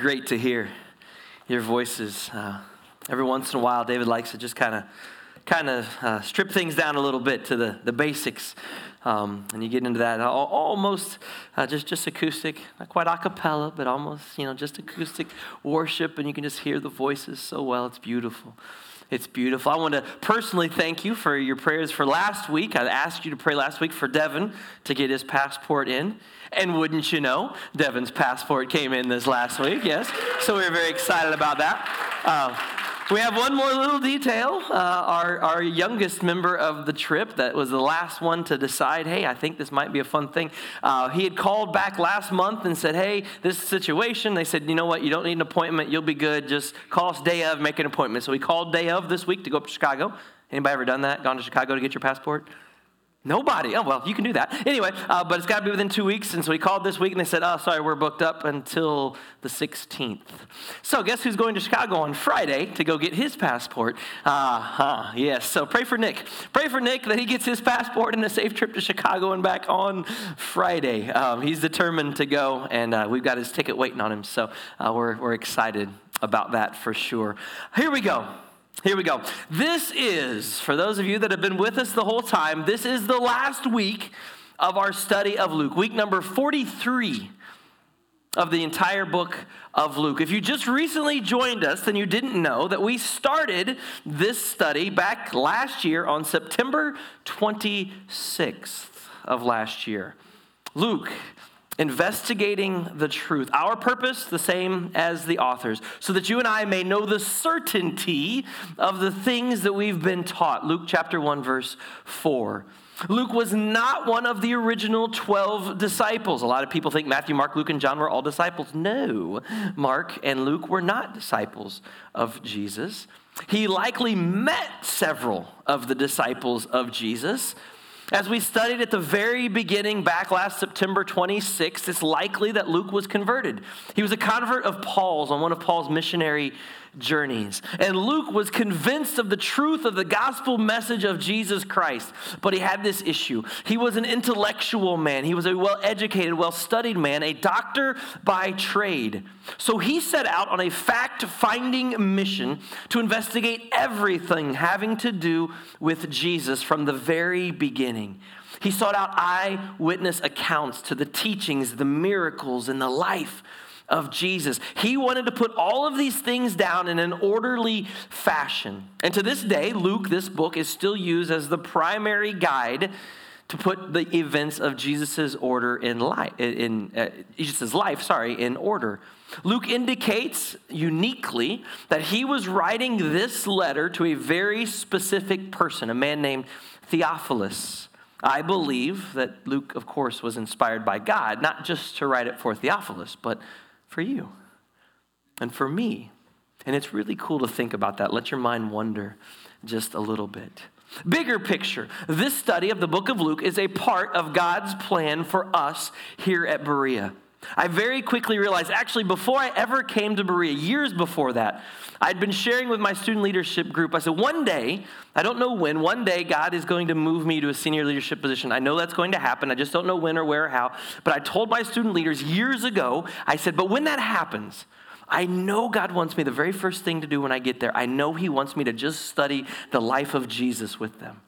great to hear your voices. Uh, every once in a while, David likes to just kind of kind of uh, strip things down a little bit to the, the basics. Um, and you get into that almost uh, just, just acoustic, not quite a cappella, but almost, you know, just acoustic worship, and you can just hear the voices so well. It's beautiful. It's beautiful. I want to personally thank you for your prayers for last week. I asked you to pray last week for Devin to get his passport in. And wouldn't you know, Devin's passport came in this last week, yes? So we are very excited about that. Uh, we have one more little detail. Uh, our, our youngest member of the trip, that was the last one to decide, hey, I think this might be a fun thing. Uh, he had called back last month and said, hey, this situation. They said, you know what, you don't need an appointment. You'll be good. Just call us day of, make an appointment. So we called day of this week to go up to Chicago. Anybody ever done that? Gone to Chicago to get your passport? Nobody. Oh, well, you can do that. Anyway, uh, but it's got to be within two weeks. And so we called this week and they said, oh, sorry, we're booked up until the 16th. So guess who's going to Chicago on Friday to go get his passport? Uh huh. Yes. So pray for Nick. Pray for Nick that he gets his passport and a safe trip to Chicago and back on Friday. Um, he's determined to go, and uh, we've got his ticket waiting on him. So uh, we're, we're excited about that for sure. Here we go. Here we go. This is, for those of you that have been with us the whole time, this is the last week of our study of Luke, week number 43 of the entire book of Luke. If you just recently joined us, then you didn't know that we started this study back last year on September 26th of last year. Luke investigating the truth. Our purpose, the same as the authors, so that you and I may know the certainty of the things that we've been taught. Luke chapter 1, verse 4. Luke was not one of the original 12 disciples. A lot of people think Matthew, Mark, Luke, and John were all disciples. No, Mark and Luke were not disciples of Jesus. He likely met several of the disciples of Jesus. As we studied at the very beginning, back last September 26th, it's likely that Luke was converted. He was a convert of Paul's on one of Paul's missionary journeys. And Luke was convinced of the truth of the gospel message of Jesus Christ, but he had this issue. He was an intellectual man, he was a well educated, well studied man, a doctor by trade. So he set out on a fact finding mission to investigate everything having to do with Jesus from the very beginning. He sought out eyewitness accounts to the teachings, the miracles, and the life of Jesus. He wanted to put all of these things down in an orderly fashion. And to this day, Luke, this book, is still used as the primary guide to put the events of Jesus' order in life, in uh, life, sorry, in order. Luke indicates uniquely that he was writing this letter to a very specific person, a man named Theophilus. I believe that Luke, of course, was inspired by God, not just to write it for Theophilus, but for you and for me. And it's really cool to think about that. Let your mind wander just a little bit. Bigger picture, this study of the book of Luke is a part of God's plan for us here at Berea. I very quickly realized, actually, before I ever came to Berea, years before that, I'd been sharing with my student leadership group. I said, one day, I don't know when, one day God is going to move me to a senior leadership position. I know that's going to happen. I just don't know when or where or how. But I told my student leaders years ago, I said, but when that happens, I know God wants me, the very first thing to do when I get there, I know He wants me to just study the life of Jesus with them.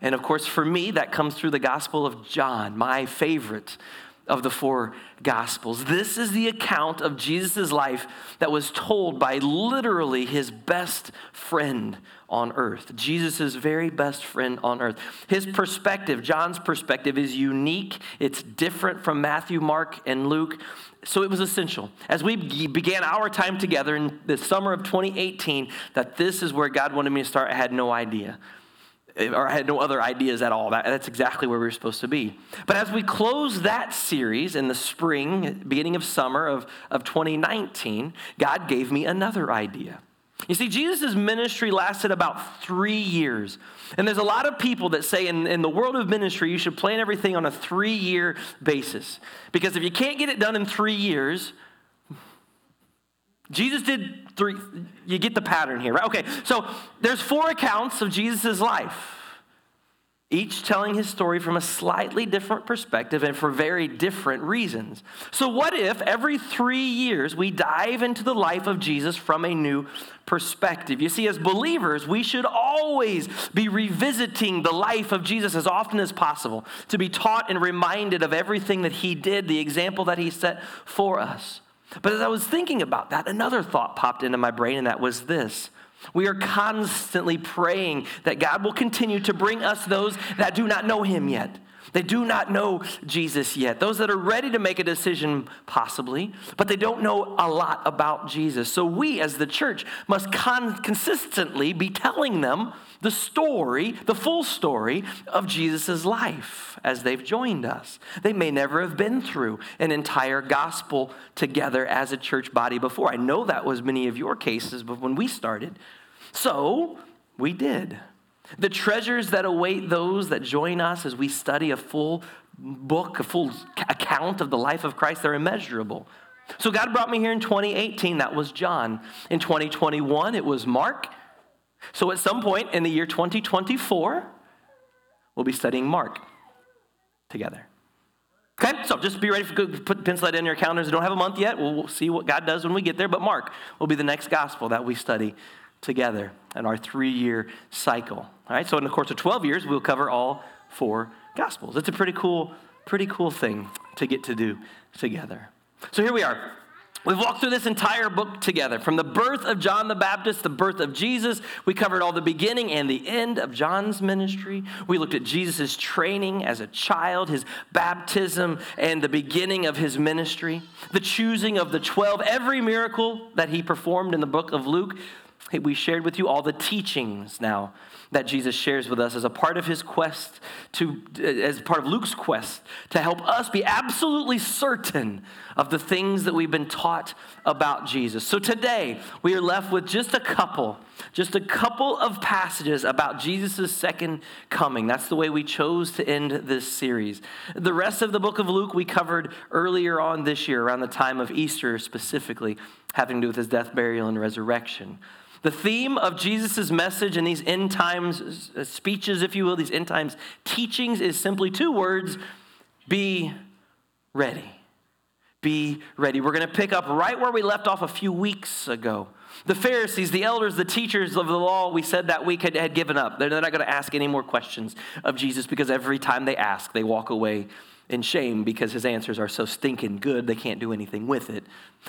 And of course, for me, that comes through the Gospel of John, my favorite of the four gospels. This is the account of Jesus' life that was told by literally his best friend on earth. Jesus' very best friend on earth. His perspective, John's perspective, is unique. It's different from Matthew, Mark, and Luke. So it was essential as we began our time together in the summer of 2018 that this is where God wanted me to start. I had no idea or I had no other ideas at all. That, that's exactly where we were supposed to be. But as we close that series in the spring, beginning of summer of, of 2019, God gave me another idea. You see, Jesus' ministry lasted about three years. And there's a lot of people that say in, in the world of ministry, you should plan everything on a three year basis. Because if you can't get it done in three years, Jesus did three, you get the pattern here, right? Okay, so there's four accounts of Jesus' life. each telling his story from a slightly different perspective and for very different reasons. So, what if every three years we dive into the life of Jesus from a new perspective? You see, as believers, we should always be revisiting the life of Jesus as often as possible to be taught and reminded of everything that he did, the example that he set for us. But as I was thinking about that, another thought popped into my brain, and that was this we are constantly praying that God will continue to bring us those that do not know Him yet. They do not know Jesus yet. Those that are ready to make a decision, possibly, but they don't know a lot about Jesus. So we, as the church, must con- consistently be telling them the story, the full story of Jesus' life as they've joined us. They may never have been through an entire gospel together as a church body before. I know that was many of your cases, but when we started, so we did. The treasures that await those that join us as we study a full book, a full account of the life of Christ, they're immeasurable. So God brought me here in 2018, that was John. In 2021, it was Mark. So at some point in the year 2024, we'll be studying Mark together. Okay, so just be ready for put pencil that in your calendars. You don't have a month yet. We'll see what God does when we get there. But Mark will be the next gospel that we study together in our three year cycle. All right, so in the course of 12 years, we'll cover all four gospels. It's a pretty cool, pretty cool thing to get to do together. So here we are. We've walked through this entire book together. From the birth of John the Baptist, the birth of Jesus, we covered all the beginning and the end of John's ministry. We looked at Jesus' training as a child, his baptism, and the beginning of his ministry, the choosing of the 12, every miracle that he performed in the book of Luke. We shared with you all the teachings now that Jesus shares with us as a part of his quest to as part of Luke's quest to help us be absolutely certain of the things that we've been taught about Jesus. So today we are left with just a couple just a couple of passages about Jesus' second coming. That's the way we chose to end this series. The rest of the book of Luke we covered earlier on this year, around the time of Easter specifically, having to do with his death, burial, and resurrection. The theme of Jesus' message in these end times uh, speeches, if you will, these end times teachings is simply two words be ready. Be ready. We're going to pick up right where we left off a few weeks ago. The Pharisees, the elders, the teachers of the law, we said that week had, had given up. They're not going to ask any more questions of Jesus because every time they ask, they walk away in shame because his answers are so stinking good they can't do anything with it.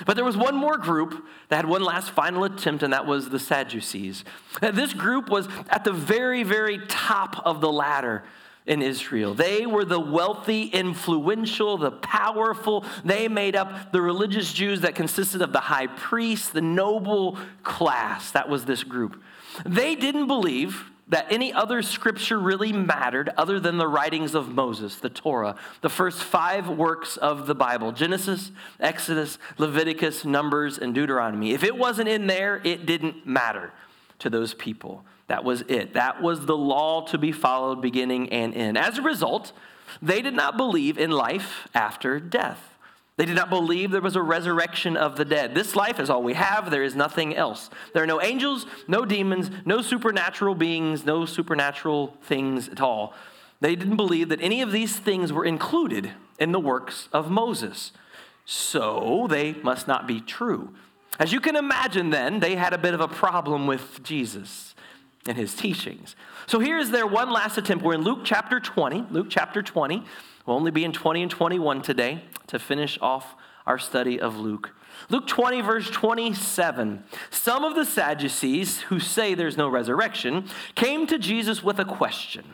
But there was one more group that had one last final attempt, and that was the Sadducees. This group was at the very, very top of the ladder in Israel. They were the wealthy, influential, the powerful. They made up the religious Jews that consisted of the high priest, the noble class. That was this group. They didn't believe that any other scripture really mattered other than the writings of Moses, the Torah, the first five works of the Bible Genesis, Exodus, Leviticus, Numbers, and Deuteronomy. If it wasn't in there, it didn't matter to those people. That was it. That was the law to be followed beginning and end. As a result, they did not believe in life after death. They did not believe there was a resurrection of the dead. This life is all we have. There is nothing else. There are no angels, no demons, no supernatural beings, no supernatural things at all. They didn't believe that any of these things were included in the works of Moses. So they must not be true. As you can imagine, then, they had a bit of a problem with Jesus and his teachings. So here's their one last attempt. We're in Luke chapter 20. Luke chapter 20. We'll only be in 20 and 21 today to finish off our study of Luke. Luke 20, verse 27. Some of the Sadducees, who say there's no resurrection, came to Jesus with a question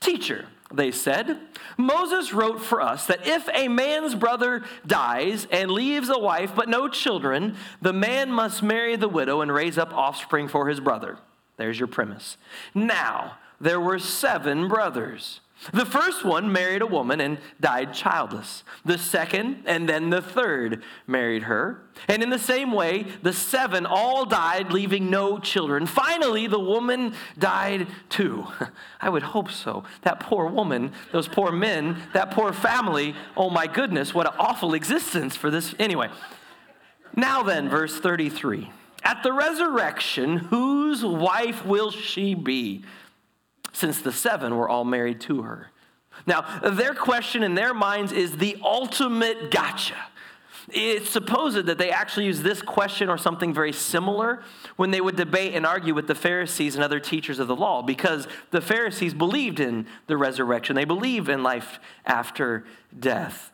Teacher, they said, Moses wrote for us that if a man's brother dies and leaves a wife but no children, the man must marry the widow and raise up offspring for his brother. There's your premise. Now, there were seven brothers. The first one married a woman and died childless. The second and then the third married her. And in the same way, the seven all died, leaving no children. Finally, the woman died too. I would hope so. That poor woman, those poor men, that poor family. Oh my goodness, what an awful existence for this. Anyway, now then, verse 33. At the resurrection, whose wife will she be? since the seven were all married to her. Now, their question in their minds is the ultimate gotcha. It's supposed that they actually use this question or something very similar when they would debate and argue with the Pharisees and other teachers of the law because the Pharisees believed in the resurrection, they believed in life after death.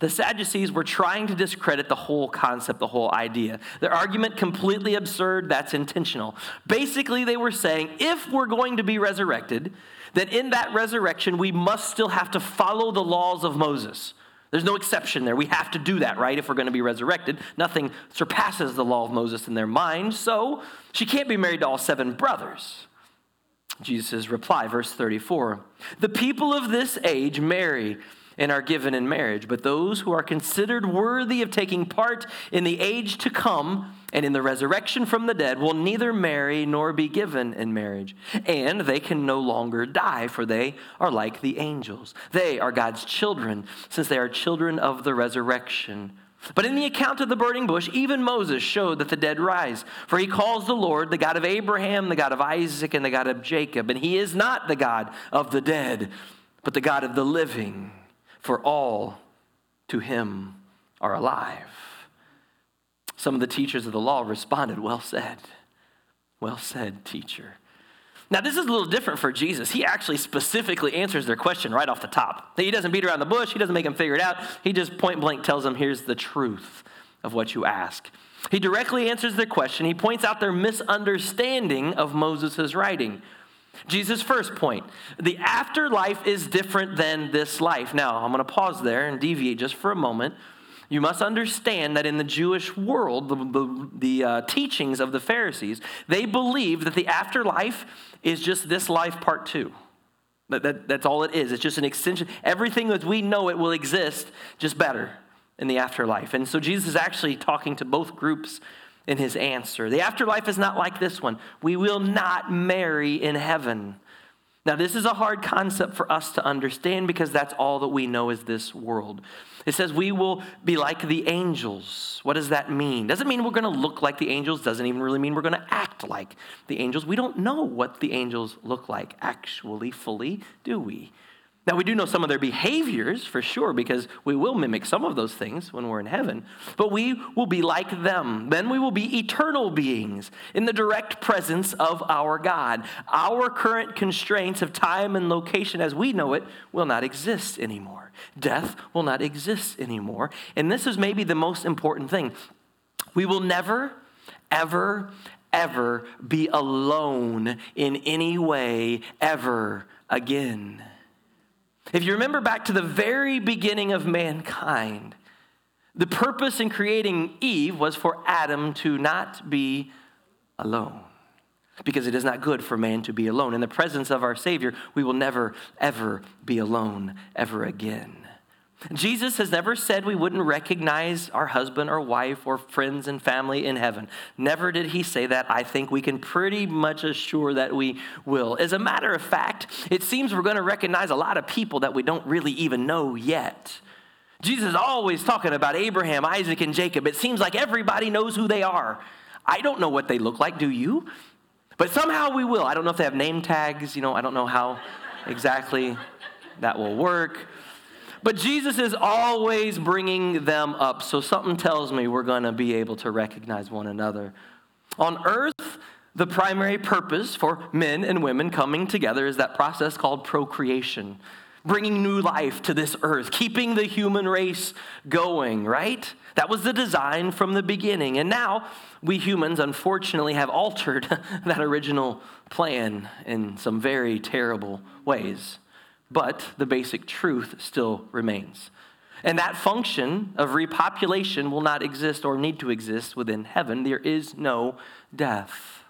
The Sadducees were trying to discredit the whole concept, the whole idea. Their argument completely absurd, that's intentional. Basically, they were saying if we're going to be resurrected, then in that resurrection we must still have to follow the laws of Moses. There's no exception there. We have to do that, right? If we're going to be resurrected. Nothing surpasses the law of Moses in their mind. So she can't be married to all seven brothers. Jesus' reply, verse 34 The people of this age marry and are given in marriage, but those who are considered worthy of taking part in the age to come and in the resurrection from the dead will neither marry nor be given in marriage. And they can no longer die, for they are like the angels. They are God's children, since they are children of the resurrection. But in the account of the burning bush, even Moses showed that the dead rise. For he calls the Lord the God of Abraham, the God of Isaac, and the God of Jacob. And he is not the God of the dead, but the God of the living, for all to him are alive. Some of the teachers of the law responded, Well said. Well said, teacher. Now, this is a little different for Jesus. He actually specifically answers their question right off the top. He doesn't beat around the bush, he doesn't make them figure it out. He just point blank tells them, Here's the truth of what you ask. He directly answers their question. He points out their misunderstanding of Moses' writing. Jesus' first point the afterlife is different than this life. Now, I'm going to pause there and deviate just for a moment you must understand that in the Jewish world, the, the, the uh, teachings of the Pharisees, they believed that the afterlife is just this life part two. That, that, that's all it is. It's just an extension. Everything as we know it will exist, just better in the afterlife. And so Jesus is actually talking to both groups in his answer. The afterlife is not like this one. We will not marry in heaven. Now, this is a hard concept for us to understand because that's all that we know is this world. It says we will be like the angels. What does that mean? Doesn't mean we're going to look like the angels, doesn't even really mean we're going to act like the angels. We don't know what the angels look like actually, fully, do we? Now, we do know some of their behaviors for sure because we will mimic some of those things when we're in heaven, but we will be like them. Then we will be eternal beings in the direct presence of our God. Our current constraints of time and location as we know it will not exist anymore. Death will not exist anymore. And this is maybe the most important thing. We will never, ever, ever be alone in any way ever again. If you remember back to the very beginning of mankind, the purpose in creating Eve was for Adam to not be alone. Because it is not good for man to be alone. In the presence of our Savior, we will never, ever be alone ever again. Jesus has never said we wouldn't recognize our husband or wife or friends and family in heaven. Never did he say that. I think we can pretty much assure that we will. As a matter of fact, it seems we're going to recognize a lot of people that we don't really even know yet. Jesus is always talking about Abraham, Isaac, and Jacob. It seems like everybody knows who they are. I don't know what they look like, do you? But somehow we will. I don't know if they have name tags, you know, I don't know how exactly that will work. But Jesus is always bringing them up. So something tells me we're going to be able to recognize one another. On earth, the primary purpose for men and women coming together is that process called procreation, bringing new life to this earth, keeping the human race going, right? That was the design from the beginning. And now we humans, unfortunately, have altered that original plan in some very terrible ways but the basic truth still remains. And that function of repopulation will not exist or need to exist within heaven. There is no death.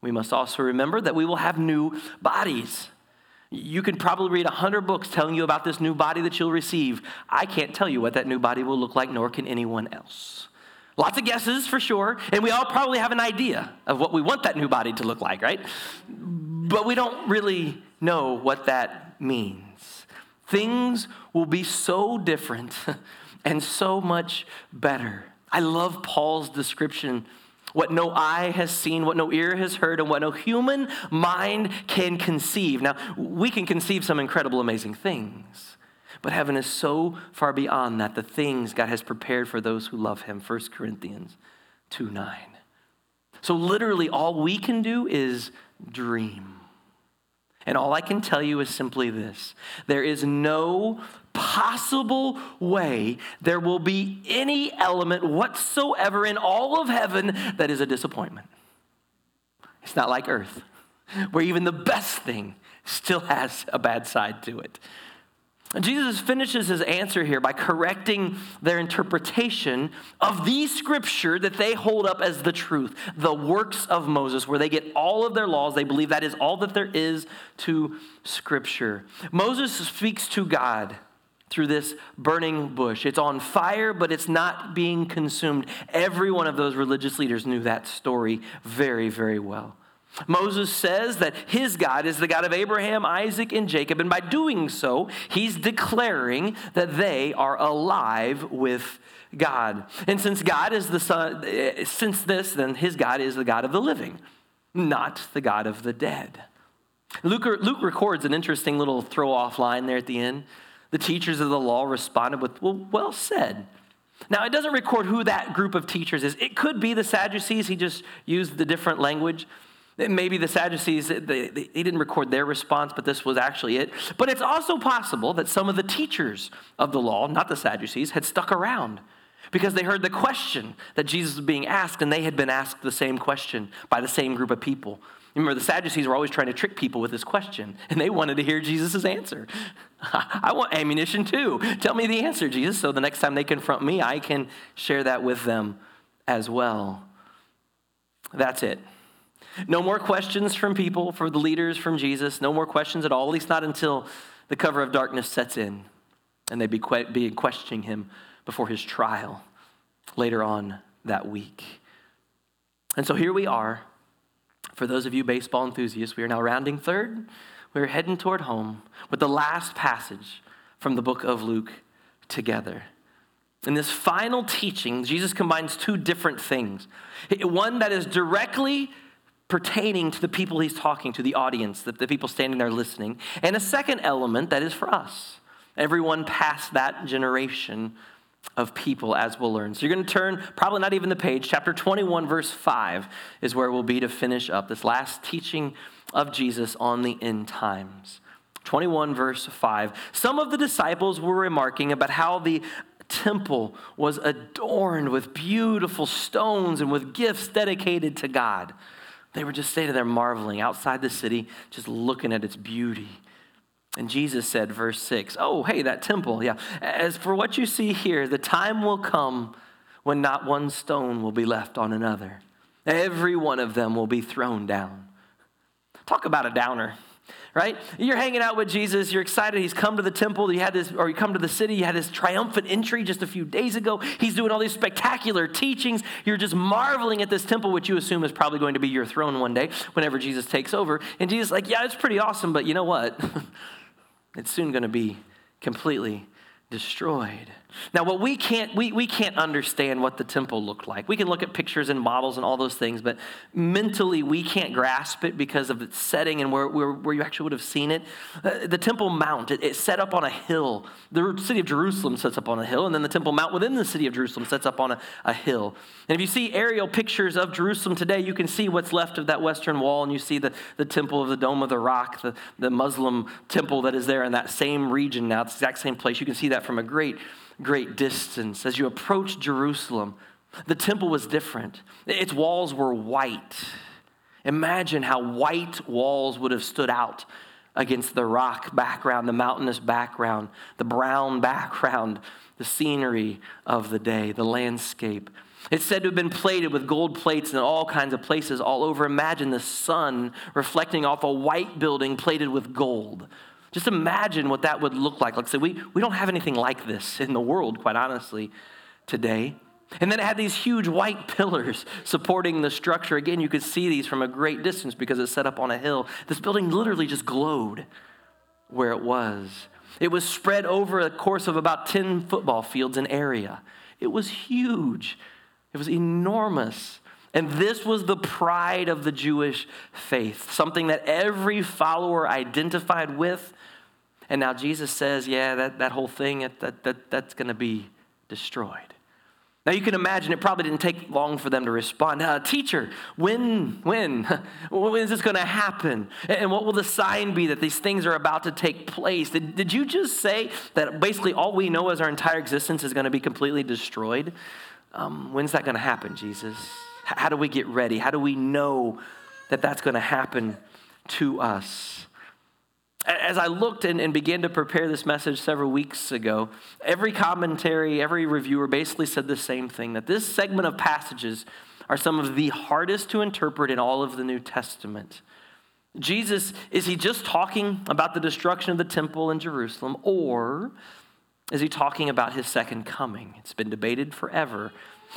We must also remember that we will have new bodies. You can probably read 100 books telling you about this new body that you'll receive. I can't tell you what that new body will look like, nor can anyone else. Lots of guesses for sure, and we all probably have an idea of what we want that new body to look like, right? But we don't really know what that means. Things will be so different and so much better. I love Paul's description what no eye has seen, what no ear has heard, and what no human mind can conceive. Now, we can conceive some incredible, amazing things, but heaven is so far beyond that, the things God has prepared for those who love Him. 1 Corinthians 2 9. So, literally, all we can do is dream. And all I can tell you is simply this there is no possible way there will be any element whatsoever in all of heaven that is a disappointment. It's not like earth, where even the best thing still has a bad side to it. Jesus finishes his answer here by correcting their interpretation of the scripture that they hold up as the truth, the works of Moses, where they get all of their laws. They believe that is all that there is to scripture. Moses speaks to God through this burning bush. It's on fire, but it's not being consumed. Every one of those religious leaders knew that story very, very well. Moses says that his God is the God of Abraham, Isaac, and Jacob, and by doing so, he's declaring that they are alive with God. And since God is the son, eh, since this, then his God is the God of the living, not the God of the dead. Luke, Luke records an interesting little throw off line there at the end. The teachers of the law responded with, Well, well said. Now, it doesn't record who that group of teachers is. It could be the Sadducees, he just used the different language. Maybe the Sadducees, they, they, he didn't record their response, but this was actually it. But it's also possible that some of the teachers of the law, not the Sadducees, had stuck around because they heard the question that Jesus was being asked, and they had been asked the same question by the same group of people. Remember, the Sadducees were always trying to trick people with this question, and they wanted to hear Jesus' answer. I want ammunition too. Tell me the answer, Jesus, so the next time they confront me, I can share that with them as well. That's it. No more questions from people, for the leaders, from Jesus. No more questions at all, at least not until the cover of darkness sets in and they be, be questioning him before his trial later on that week. And so here we are for those of you baseball enthusiasts, we are now rounding third. We're heading toward home with the last passage from the book of Luke together. In this final teaching, Jesus combines two different things. One that is directly pertaining to the people he's talking to, the audience, the, the people standing there listening, and a second element that is for us, everyone past that generation of people, as we'll learn. So you're going to turn, probably not even the page, chapter 21, verse 5 is where we'll be to finish up this last teaching of Jesus on the end times. 21, verse 5. Some of the disciples were remarking about how the temple was adorned with beautiful stones and with gifts dedicated to God. They were just standing there marveling outside the city, just looking at its beauty. And Jesus said, verse 6, Oh, hey, that temple, yeah. As for what you see here, the time will come when not one stone will be left on another. Every one of them will be thrown down. Talk about a downer right? You're hanging out with Jesus, you're excited, he's come to the temple, you had this, or you come to the city, you had his triumphant entry just a few days ago. He's doing all these spectacular teachings. You're just marveling at this temple, which you assume is probably going to be your throne one day whenever Jesus takes over. And Jesus like, yeah, it's pretty awesome, but you know what? it's soon going to be completely destroyed. Now, what we can't, we, we can't understand what the temple looked like. We can look at pictures and models and all those things, but mentally we can't grasp it because of its setting and where, where, where you actually would have seen it. Uh, the Temple Mount, it, set up on a hill. The city of Jerusalem sets up on a hill, and then the Temple Mount within the city of Jerusalem sets up on a, a hill. And if you see aerial pictures of Jerusalem today, you can see what's left of that western wall, and you see the, the Temple of the Dome of the Rock, the, the Muslim temple that is there in that same region now. It's the exact same place. You can see that from a great great distance. As you approach Jerusalem, the temple was different. Its walls were white. Imagine how white walls would have stood out against the rock background, the mountainous background, the brown background, the scenery of the day, the landscape. It's said to have been plated with gold plates in all kinds of places all over. Imagine the sun reflecting off a white building plated with gold. Just imagine what that would look like. Like I said, we, we don't have anything like this in the world, quite honestly, today. And then it had these huge white pillars supporting the structure. Again, you could see these from a great distance because it's set up on a hill. This building literally just glowed where it was. It was spread over a course of about 10 football fields in area. It was huge, it was enormous. And this was the pride of the Jewish faith, something that every follower identified with. And now Jesus says, yeah, that, that whole thing, that, that, that's going to be destroyed. Now you can imagine it probably didn't take long for them to respond. Uh, teacher, when, when, when is this going to happen? And what will the sign be that these things are about to take place? Did, did you just say that basically all we know is our entire existence is going to be completely destroyed? Um, when's that going to happen, Jesus? How do we get ready? How do we know that that's going to happen to us? As I looked and, and, began to prepare this message several weeks ago, every commentary, every reviewer basically said the same thing that this segment of passages are some of the hardest to interpret in all of the New Testament. Jesus, is he just talking about the destruction of the temple in Jerusalem, or is he talking about his second coming? It's been debated forever.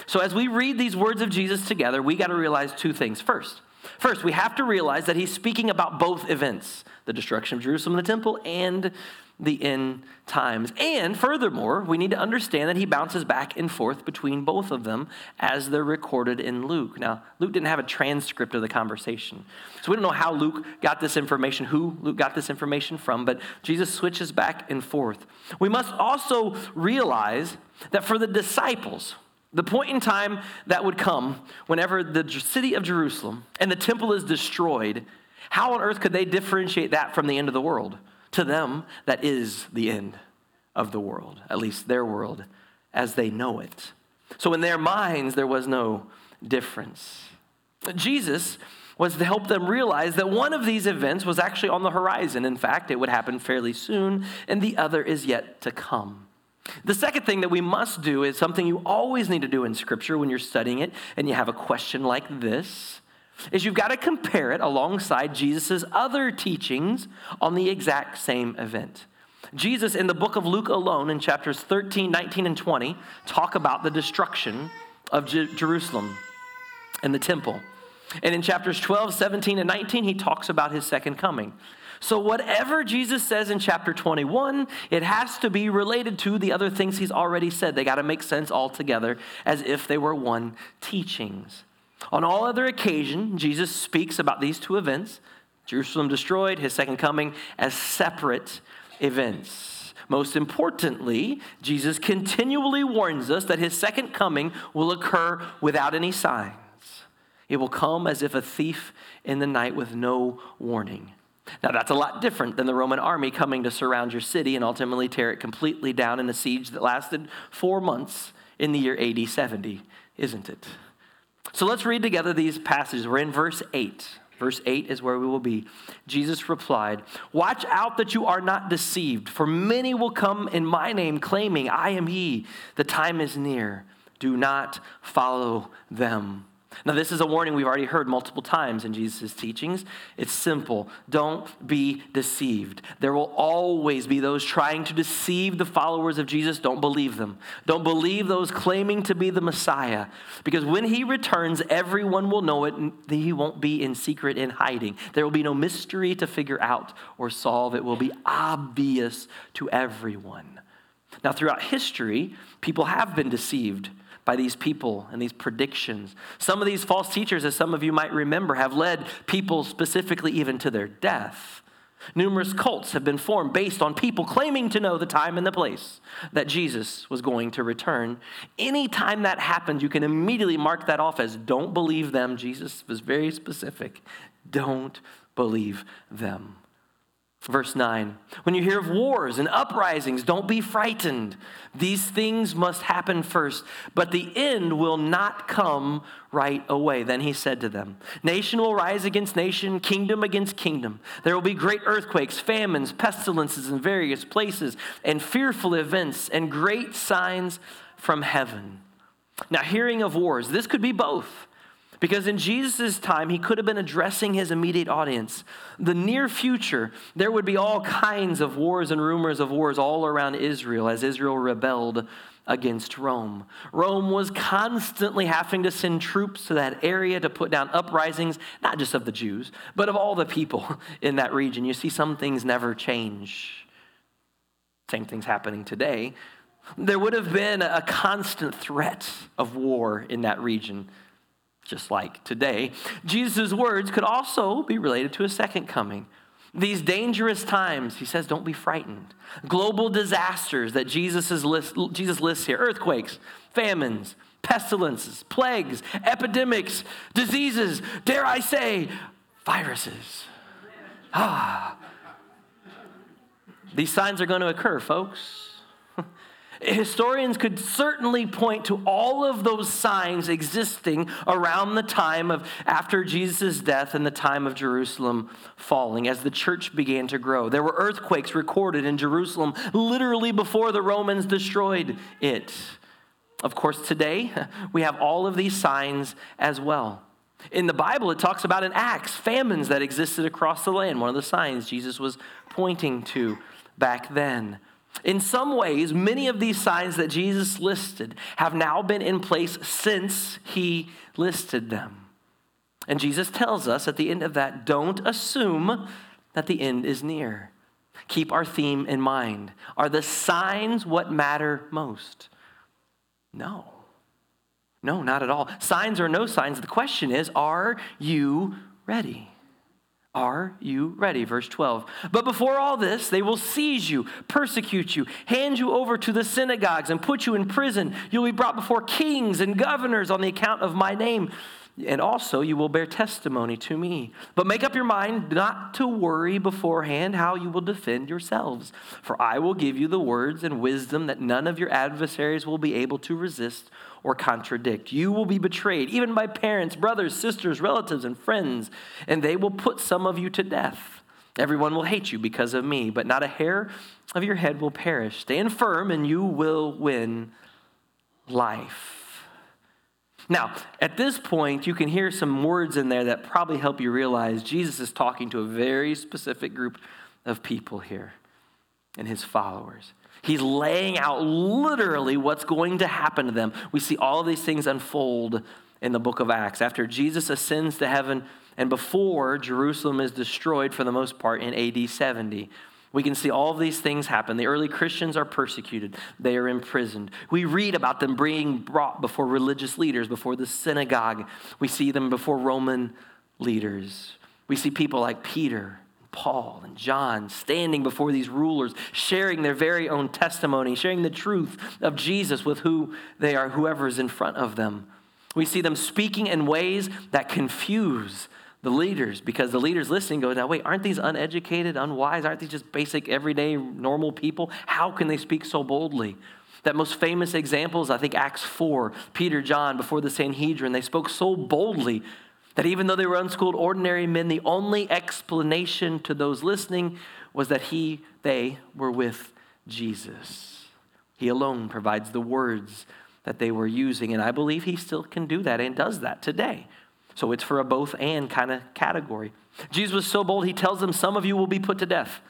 So as we read these words of Jesus together, we got to realize two things. First, First, we have to realize that he's speaking about both events the destruction of Jerusalem and the temple and the end times. And furthermore, we need to understand that he bounces back and forth between both of them as they're recorded in Luke. Now, Luke didn't have a transcript of the conversation. So we don't know how Luke got this information, who Luke got this information from, but Jesus switches back and forth. We must also realize that for the disciples, the point in time that would come whenever the city of Jerusalem and the temple is destroyed, how on earth could they differentiate that from the end of the world? To them, that is the end of the world, at least their world as they know it. So in their minds, there was no difference. Jesus was to help them realize that one of these events was actually on the horizon. In fact, it would happen fairly soon, and the other is yet to come. The second thing that we must do is something you always need to do in Scripture when you're studying it and you have a question like this is you've got to compare it alongside Jesus' other teachings on the exact same event. Jesus, in the book of Luke alone, in chapters 13, 19, and 20, talk about the destruction of Je- Jerusalem and the temple. And in chapters 12, 17, and 19, he talks about his second coming. So, whatever Jesus says in chapter 21, it has to be related to the other things he's already said. They got to make sense all together as if they were one teachings. On all other occasion, Jesus speaks about these two events Jerusalem destroyed, his second coming, as separate events. Most importantly, Jesus continually warns us that his second coming will occur without any signs. It will come as if a thief in the night with no warning. Now, that's a lot different than the Roman army coming to surround your city and ultimately tear it completely down in a siege that lasted four months in the year AD 70, isn't it? So let's read together these passages. We're in verse 8. Verse 8 is where we will be. Jesus replied, Watch out that you are not deceived, for many will come in my name, claiming, I am he. The time is near. Do not follow them. Now, this is a warning we've already heard multiple times in Jesus' teachings. It's simple. Don't be deceived. There will always be those trying to deceive the followers of Jesus. Don't believe them. Don't believe those claiming to be the Messiah. Because when he returns, everyone will know it, he won't be in secret in hiding. There will be no mystery to figure out or solve. It will be obvious to everyone. Now, throughout history, people have been deceived by these people and these predictions. Some of these false teachers, as some of you might remember, have led people specifically even to their death. Numerous cults have been formed based on people claiming to know the time and the place that Jesus was going to return. Anytime that happens, you can immediately mark that off as don't believe them. Jesus was very specific. Don't believe them. Verse 9 When you hear of wars and uprisings, don't be frightened. These things must happen first, but the end will not come right away. Then he said to them Nation will rise against nation, kingdom against kingdom. There will be great earthquakes, famines, pestilences in various places, and fearful events, and great signs from heaven. Now, hearing of wars, this could be both. Because in Jesus' time, he could have been addressing his immediate audience. The near future, there would be all kinds of wars and rumors of wars all around Israel as Israel rebelled against Rome. Rome was constantly having to send troops to that area to put down uprisings, not just of the Jews, but of all the people in that region. You see, some things never change. Same thing's happening today. There would have been a constant threat of war in that region. Just like today, Jesus' words could also be related to a second coming. These dangerous times, he says, don't be frightened. Global disasters that Jesus, list, Jesus lists here earthquakes, famines, pestilences, plagues, epidemics, diseases, dare I say, viruses. Ah. These signs are going to occur, folks. Historians could certainly point to all of those signs existing around the time of after Jesus' death and the time of Jerusalem falling as the church began to grow. There were earthquakes recorded in Jerusalem literally before the Romans destroyed it. Of course, today we have all of these signs as well. In the Bible, it talks about in Acts famines that existed across the land, one of the signs Jesus was pointing to back then. In some ways, many of these signs that Jesus listed have now been in place since he listed them. And Jesus tells us at the end of that don't assume that the end is near. Keep our theme in mind. Are the signs what matter most? No. No, not at all. Signs or no signs, the question is are you ready? Are you ready? Verse 12. But before all this, they will seize you, persecute you, hand you over to the synagogues, and put you in prison. You'll be brought before kings and governors on the account of my name. And also, you will bear testimony to me. But make up your mind not to worry beforehand how you will defend yourselves. For I will give you the words and wisdom that none of your adversaries will be able to resist or contradict. You will be betrayed, even by parents, brothers, sisters, relatives, and friends, and they will put some of you to death. Everyone will hate you because of me, but not a hair of your head will perish. Stand firm, and you will win life. Now, at this point, you can hear some words in there that probably help you realize Jesus is talking to a very specific group of people here and his followers. He's laying out literally what's going to happen to them. We see all of these things unfold in the book of Acts. After Jesus ascends to heaven and before Jerusalem is destroyed for the most part in AD 70, we can see all of these things happen. The early Christians are persecuted, they are imprisoned. We read about them being brought before religious leaders, before the synagogue. We see them before Roman leaders. We see people like Peter Paul and John standing before these rulers, sharing their very own testimony, sharing the truth of Jesus with who they are, whoever is in front of them. We see them speaking in ways that confuse the leaders because the leaders listening go, now wait, aren't these uneducated, unwise? Aren't these just basic, everyday, normal people? How can they speak so boldly? That most famous example is, I think, Acts 4. Peter, John, before the Sanhedrin, they spoke so boldly that even though they were unschooled, ordinary men, the only explanation to those listening was that he, they were with Jesus. He alone provides the words that they were using, and I believe he still can do that and does that today. So it's for a both and kind of category. Jesus was so bold, he tells them, Some of you will be put to death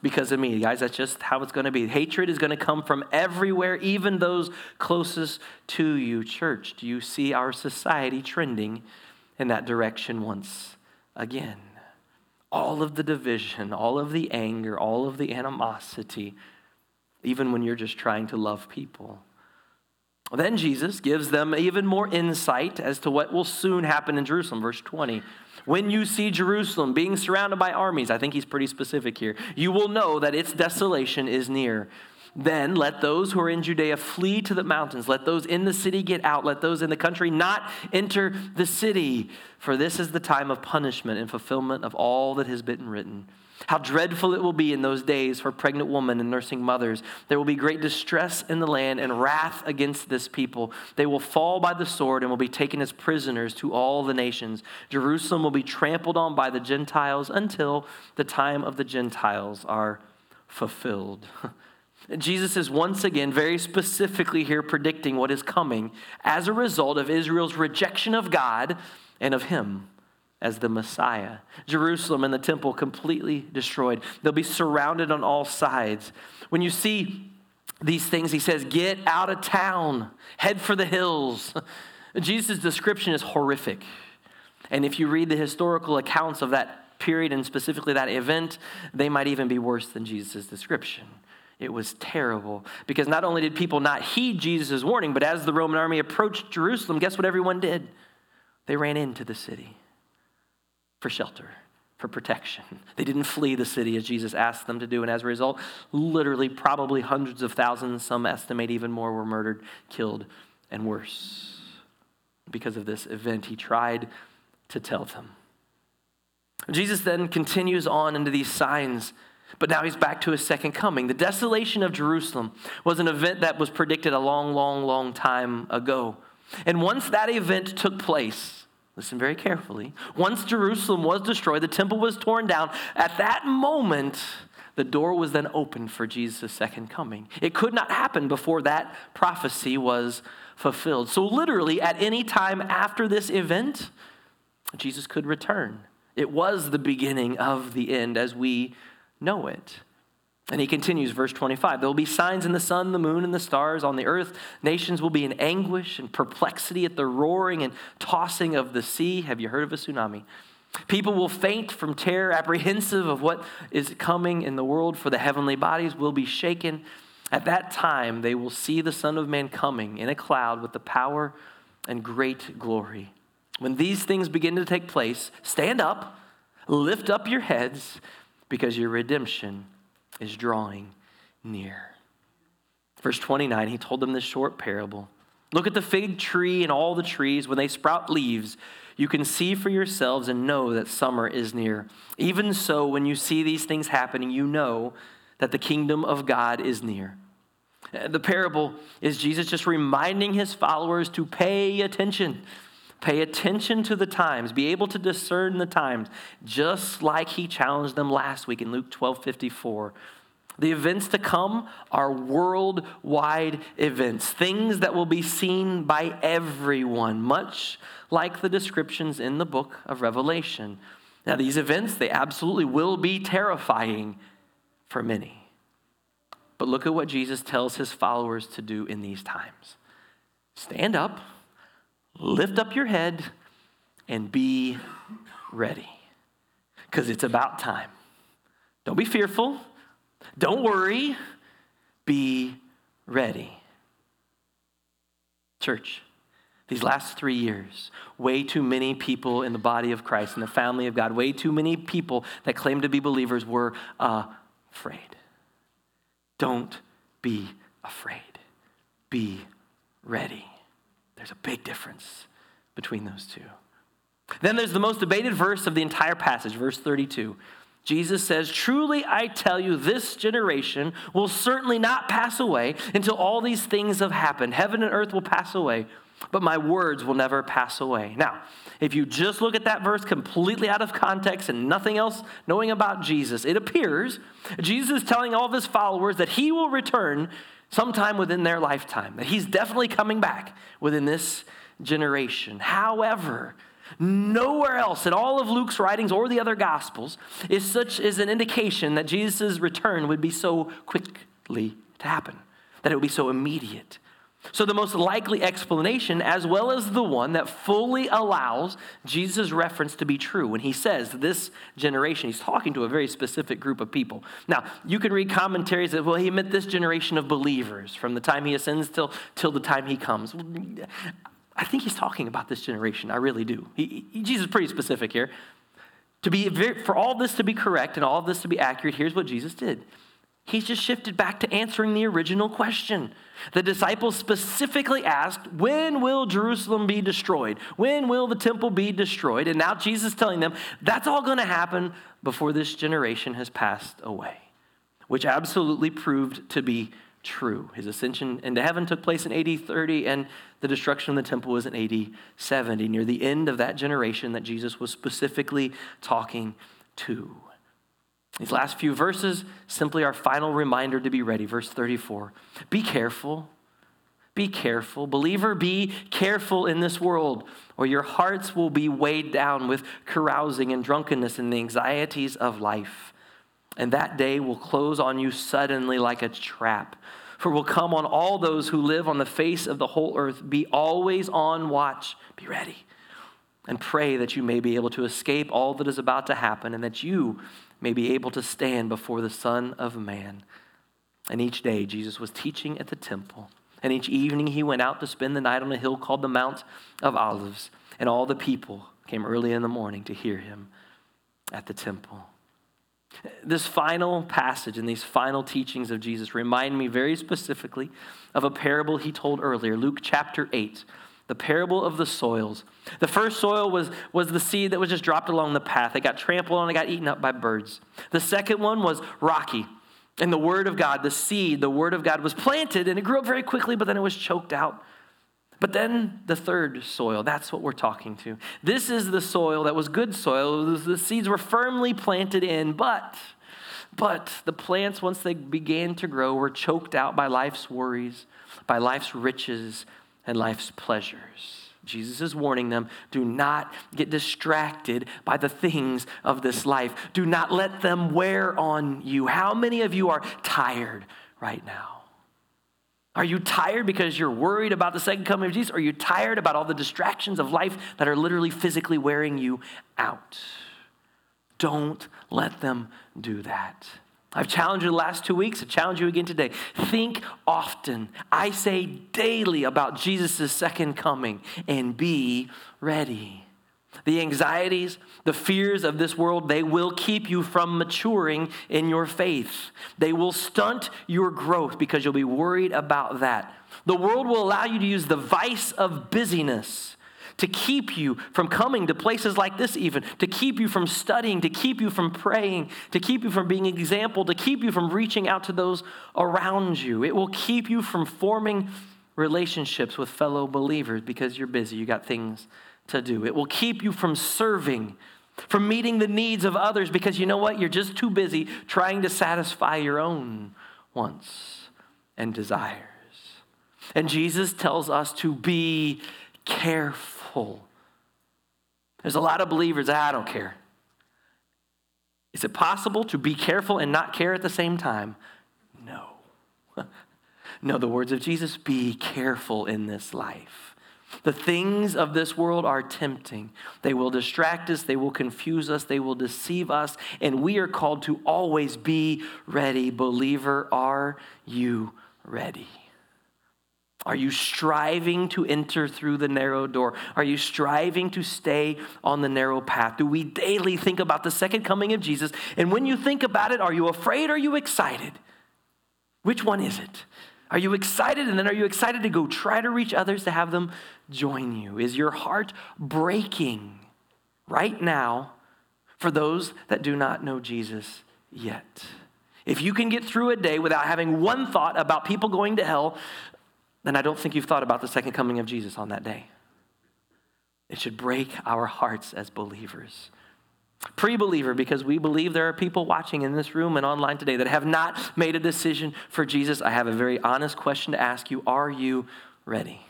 because of me. Guys, that's just how it's going to be. Hatred is going to come from everywhere, even those closest to you. Church, do you see our society trending in that direction once again. All of the division, all of the anger, all of the animosity, even when you're just trying to love people. Then Jesus gives them even more insight as to what will soon happen in Jerusalem. Verse 20. When you see Jerusalem being surrounded by armies, I think he's pretty specific here, you will know that its desolation is near. Then let those who are in Judea flee to the mountains. Let those in the city get out. Let those in the country not enter the city. For this is the time of punishment and fulfillment of all that has been written. How dreadful it will be in those days for pregnant women and nursing mothers. There will be great distress in the land and wrath against this people. They will fall by the sword and will be taken as prisoners to all the nations. Jerusalem will be trampled on by the Gentiles until the time of the Gentiles are fulfilled. Jesus is once again very specifically here predicting what is coming as a result of Israel's rejection of God and of Him as the Messiah. Jerusalem and the temple completely destroyed. They'll be surrounded on all sides. When you see these things, he says, Get out of town, head for the hills. Jesus' description is horrific. And if you read the historical accounts of that period and specifically that event, they might even be worse than Jesus' description. It was terrible because not only did people not heed Jesus' warning, but as the Roman army approached Jerusalem, guess what everyone did? They ran into the city for shelter, for protection. They didn't flee the city as Jesus asked them to do. And as a result, literally, probably hundreds of thousands, some estimate even more, were murdered, killed, and worse. Because of this event, he tried to tell them. Jesus then continues on into these signs, but now he's back to his second coming. The desolation of Jerusalem was an event that was predicted a long, long, long time ago. And once that event took place, listen very carefully, once Jerusalem was destroyed, the temple was torn down, at that moment, the door was then opened for Jesus' second coming. It could not happen before that prophecy was fulfilled. So, literally, at any time after this event, Jesus could return. It was the beginning of the end as we know it. And he continues, verse 25 There will be signs in the sun, the moon, and the stars on the earth. Nations will be in anguish and perplexity at the roaring and tossing of the sea. Have you heard of a tsunami? People will faint from terror, apprehensive of what is coming in the world, for the heavenly bodies will be shaken. At that time, they will see the Son of Man coming in a cloud with the power and great glory. When these things begin to take place, stand up, lift up your heads, because your redemption is drawing near. Verse 29, he told them this short parable. Look at the fig tree and all the trees. When they sprout leaves, you can see for yourselves and know that summer is near. Even so, when you see these things happening, you know that the kingdom of God is near. The parable is Jesus just reminding his followers to pay attention Pay attention to the times, be able to discern the times, just like he challenged them last week in Luke 12 54. The events to come are worldwide events, things that will be seen by everyone, much like the descriptions in the book of Revelation. Now, these events, they absolutely will be terrifying for many. But look at what Jesus tells his followers to do in these times stand up lift up your head and be ready because it's about time. Don't be fearful. Don't worry. Be ready. Church, these last three years, way too many people in the body of Christ, in the family of God, way too many people that claim to be believers were afraid. Don't be afraid. Be ready. There's a big difference between those two. Then there's the most debated verse of the entire passage, verse 32. Jesus says, Truly I tell you, this generation will certainly not pass away until all these things have happened. Heaven and earth will pass away, but my words will never pass away. Now, if you just look at that verse completely out of context and nothing else knowing about Jesus, it appears Jesus is telling all of his followers that he will return sometime within their lifetime, that he's definitely coming back within this generation. However, nowhere else in all of Luke's writings or the other gospels is such is an indication that Jesus' return would be so quickly to happen, that it would be so immediate. So, the most likely explanation, as well as the one that fully allows Jesus' reference to be true, when he says this generation, he's talking to a very specific group of people. Now, you can read commentaries that, well, he meant this generation of believers from the time he ascends till, till the time he comes. I think he's talking about this generation. I really do. He, he, Jesus is pretty specific here. To be, for all this to be correct and all of this to be accurate, here's what Jesus did He's just shifted back to answering the original question. The disciples specifically asked, When will Jerusalem be destroyed? When will the temple be destroyed? And now Jesus is telling them that's all going to happen before this generation has passed away, which absolutely proved to be true. His ascension into heaven took place in AD 30, and the destruction of the temple was in AD 70, near the end of that generation that Jesus was specifically talking to. These last few verses simply our final reminder to be ready. Verse 34 Be careful. Be careful. Believer, be careful in this world, or your hearts will be weighed down with carousing and drunkenness and the anxieties of life. And that day will close on you suddenly like a trap. For will come on all those who live on the face of the whole earth. Be always on watch. Be ready. And pray that you may be able to escape all that is about to happen and that you may be able to stand before the Son of Man. And each day, Jesus was teaching at the temple. And each evening, he went out to spend the night on a hill called the Mount of Olives. and all the people came early in the morning to hear him at the temple. This final passage and these final teachings of Jesus remind me very specifically of a parable he told earlier, Luke chapter 8, the parable of the soils. The first soil was, was the seed that was just dropped along the path. It got trampled on, it got eaten up by birds. The second one was rocky. And the word of God, the seed, the word of God was planted and it grew up very quickly, but then it was choked out. But then the third soil, that's what we're talking to. This is the soil that was good soil. The seeds were firmly planted in, but but the plants once they began to grow were choked out by life's worries, by life's riches and life's pleasures. Jesus is warning them do not get distracted by the things of this life. Do not let them wear on you. How many of you are tired right now? Are you tired because you're worried about the second coming of Jesus? Are you tired about all the distractions of life that are literally physically wearing you out? Don't let them do that. I've challenged you the last two weeks. I challenge you again today. Think often, I say daily, about Jesus' second coming and be ready. The anxieties, the fears of this world, they will keep you from maturing in your faith. They will stunt your growth because you'll be worried about that. The world will allow you to use the vice of busyness to keep you from coming to places like this, even, to keep you from studying, to keep you from praying, to keep you from being an example, to keep you from reaching out to those around you. It will keep you from forming relationships with fellow believers because you're busy, you got things to do. It will keep you from serving, from meeting the needs of others because you know what? You're just too busy trying to satisfy your own wants and desires. And Jesus tells us to be careful. There's a lot of believers, ah, I don't care. Is it possible to be careful and not care at the same time? No. no, the words of Jesus be careful in this life. The things of this world are tempting. They will distract us, they will confuse us, they will deceive us, and we are called to always be ready. Believer, are you ready? Are you striving to enter through the narrow door? Are you striving to stay on the narrow path? Do we daily think about the second coming of Jesus? And when you think about it, are you afraid or are you excited? Which one is it? Are you excited? And then are you excited to go try to reach others to have them join you? Is your heart breaking right now for those that do not know Jesus yet? If you can get through a day without having one thought about people going to hell, then I don't think you've thought about the second coming of Jesus on that day. It should break our hearts as believers pre believer, because we believe there are people watching in this room and online today that have not made a decision for Jesus, I have a very honest question to ask you Are you ready?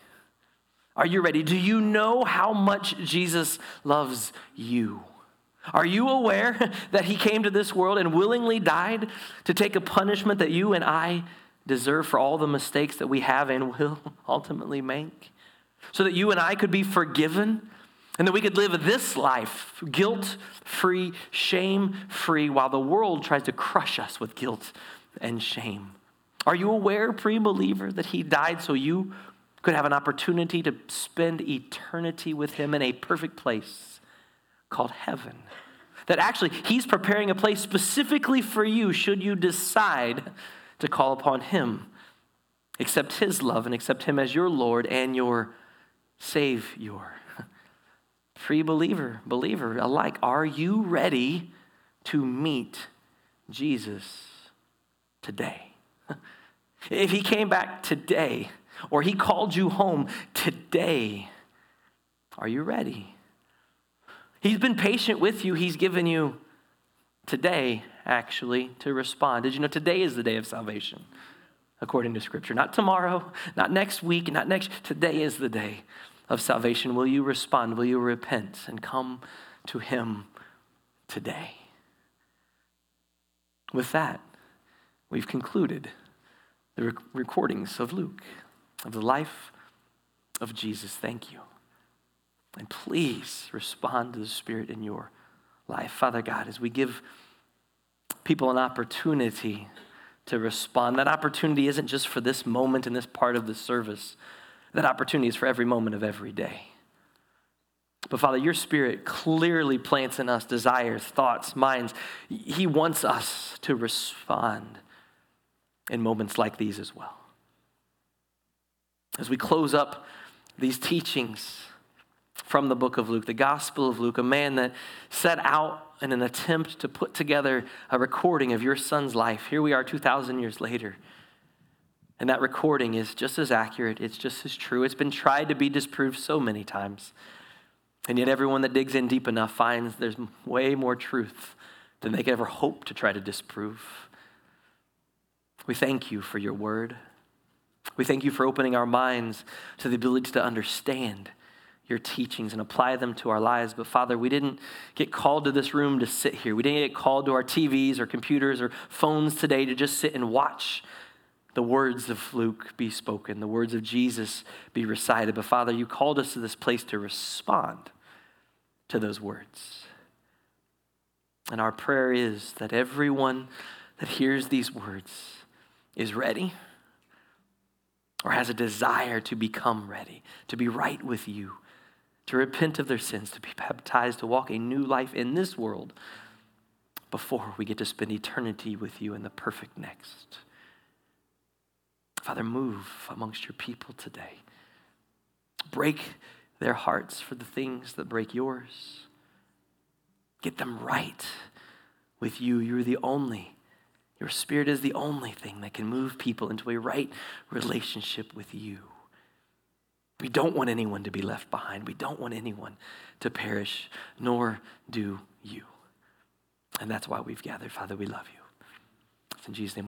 Are you ready? Do you know how much Jesus loves you? Are you aware that he came to this world and willingly died to take a punishment that you and I deserve for all the mistakes that we have and will ultimately make? So that you and I could be forgiven and that we could live this life guilt free, shame free, while the world tries to crush us with guilt and shame. Are you aware, pre believer, that He died so you could have an opportunity to spend eternity with Him in a perfect place called heaven? That actually He's preparing a place specifically for you should you decide to call upon Him, accept His love, and accept Him as your Lord and your Savior Pre believer, believer alike, are you ready to meet Jesus today? If he came back today, or he called you home today, are you ready? He's been patient with you. He's given you today, actually, to respond. Did you know today is the day of salvation, according to Scripture? Not tomorrow, not next week, not next. Today is the day of salvation, will you respond? Will you repent and come to Him today? With that, we've concluded the rec- recordings of Luke, of the life of Jesus. Thank you. And please respond to the Spirit in your life. Father God, as we give people an opportunity to respond, that opportunity isn't just for this moment in this part of the service that opportunity is for every moment of every day. But Father, your Spirit clearly plants in us desires, thoughts, minds. He wants us to respond in moments like these as well. As we close up these teachings from the book of Luke, the Gospel of Luke, a man that set out in an attempt to put together a recording of your son's life. Here we are 2,000 years later. And that recording is just as accurate, it's just as true. It's been tried to be disproved so many times. And yet, everyone that digs in deep enough finds there's way more truth than they could ever hope to try to disprove. We thank you for your word. We thank you for opening our minds to the ability to understand your teachings and apply them to our lives. But Father, we didn't get called to this room to sit here. We didn't get called to our TVs or computers or phones today to just sit and watch the words of Luke be spoken, the words of Jesus be recited. But Father, you called us to this place to respond to those words. And our prayer is that everyone that hears these words is ready or has a desire to become ready, to be right with you, to repent of their sins, to be baptized, to walk a new life in this world before we get to spend eternity with you in the perfect next. Father, move amongst your people today. Break their hearts for the things that break yours. Get them right with you. You're the only your spirit is the only thing that can move people into a right relationship with you. We don't want anyone to be left behind. We don't want anyone to perish, nor do you. And that's why we've gathered. Father, we love you. It's in Jesus' name.